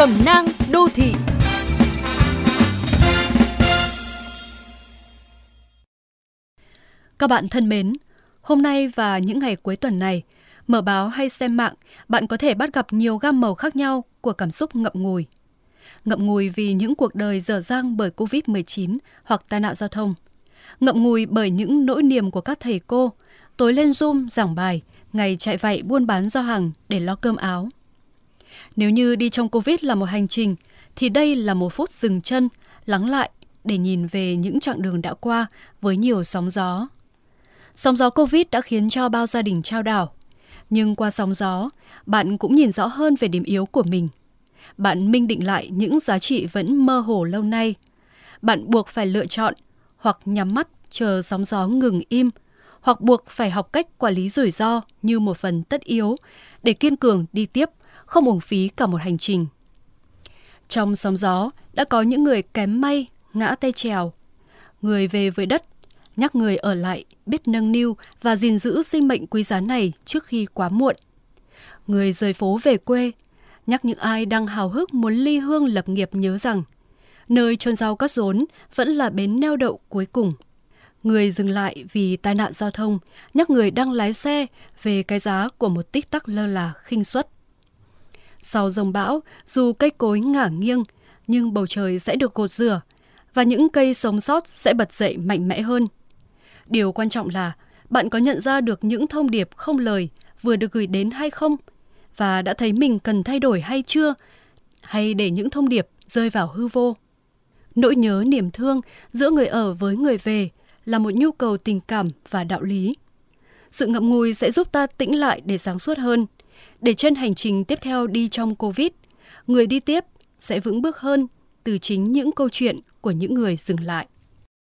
Cẩm nang đô thị Các bạn thân mến, hôm nay và những ngày cuối tuần này, mở báo hay xem mạng, bạn có thể bắt gặp nhiều gam màu khác nhau của cảm xúc ngậm ngùi. Ngậm ngùi vì những cuộc đời dở dang bởi Covid-19 hoặc tai nạn giao thông. Ngậm ngùi bởi những nỗi niềm của các thầy cô, tối lên Zoom giảng bài, ngày chạy vạy buôn bán giao hàng để lo cơm áo. Nếu như đi trong Covid là một hành trình, thì đây là một phút dừng chân, lắng lại để nhìn về những chặng đường đã qua với nhiều sóng gió. Sóng gió Covid đã khiến cho bao gia đình trao đảo. Nhưng qua sóng gió, bạn cũng nhìn rõ hơn về điểm yếu của mình. Bạn minh định lại những giá trị vẫn mơ hồ lâu nay. Bạn buộc phải lựa chọn hoặc nhắm mắt chờ sóng gió ngừng im, hoặc buộc phải học cách quản lý rủi ro như một phần tất yếu để kiên cường đi tiếp, không uổng phí cả một hành trình. Trong sóng gió đã có những người kém may, ngã tay trèo. Người về với đất nhắc người ở lại biết nâng niu và gìn giữ sinh mệnh quý giá này trước khi quá muộn. Người rời phố về quê, nhắc những ai đang hào hức muốn ly hương lập nghiệp nhớ rằng nơi chôn rau cắt rốn vẫn là bến neo đậu cuối cùng. Người dừng lại vì tai nạn giao thông, nhắc người đang lái xe về cái giá của một tích tắc lơ là khinh suất. Sau dòng bão, dù cây cối ngả nghiêng, nhưng bầu trời sẽ được gột rửa và những cây sống sót sẽ bật dậy mạnh mẽ hơn – Điều quan trọng là bạn có nhận ra được những thông điệp không lời vừa được gửi đến hay không và đã thấy mình cần thay đổi hay chưa hay để những thông điệp rơi vào hư vô. Nỗi nhớ niềm thương giữa người ở với người về là một nhu cầu tình cảm và đạo lý. Sự ngậm ngùi sẽ giúp ta tĩnh lại để sáng suốt hơn, để trên hành trình tiếp theo đi trong Covid, người đi tiếp sẽ vững bước hơn từ chính những câu chuyện của những người dừng lại.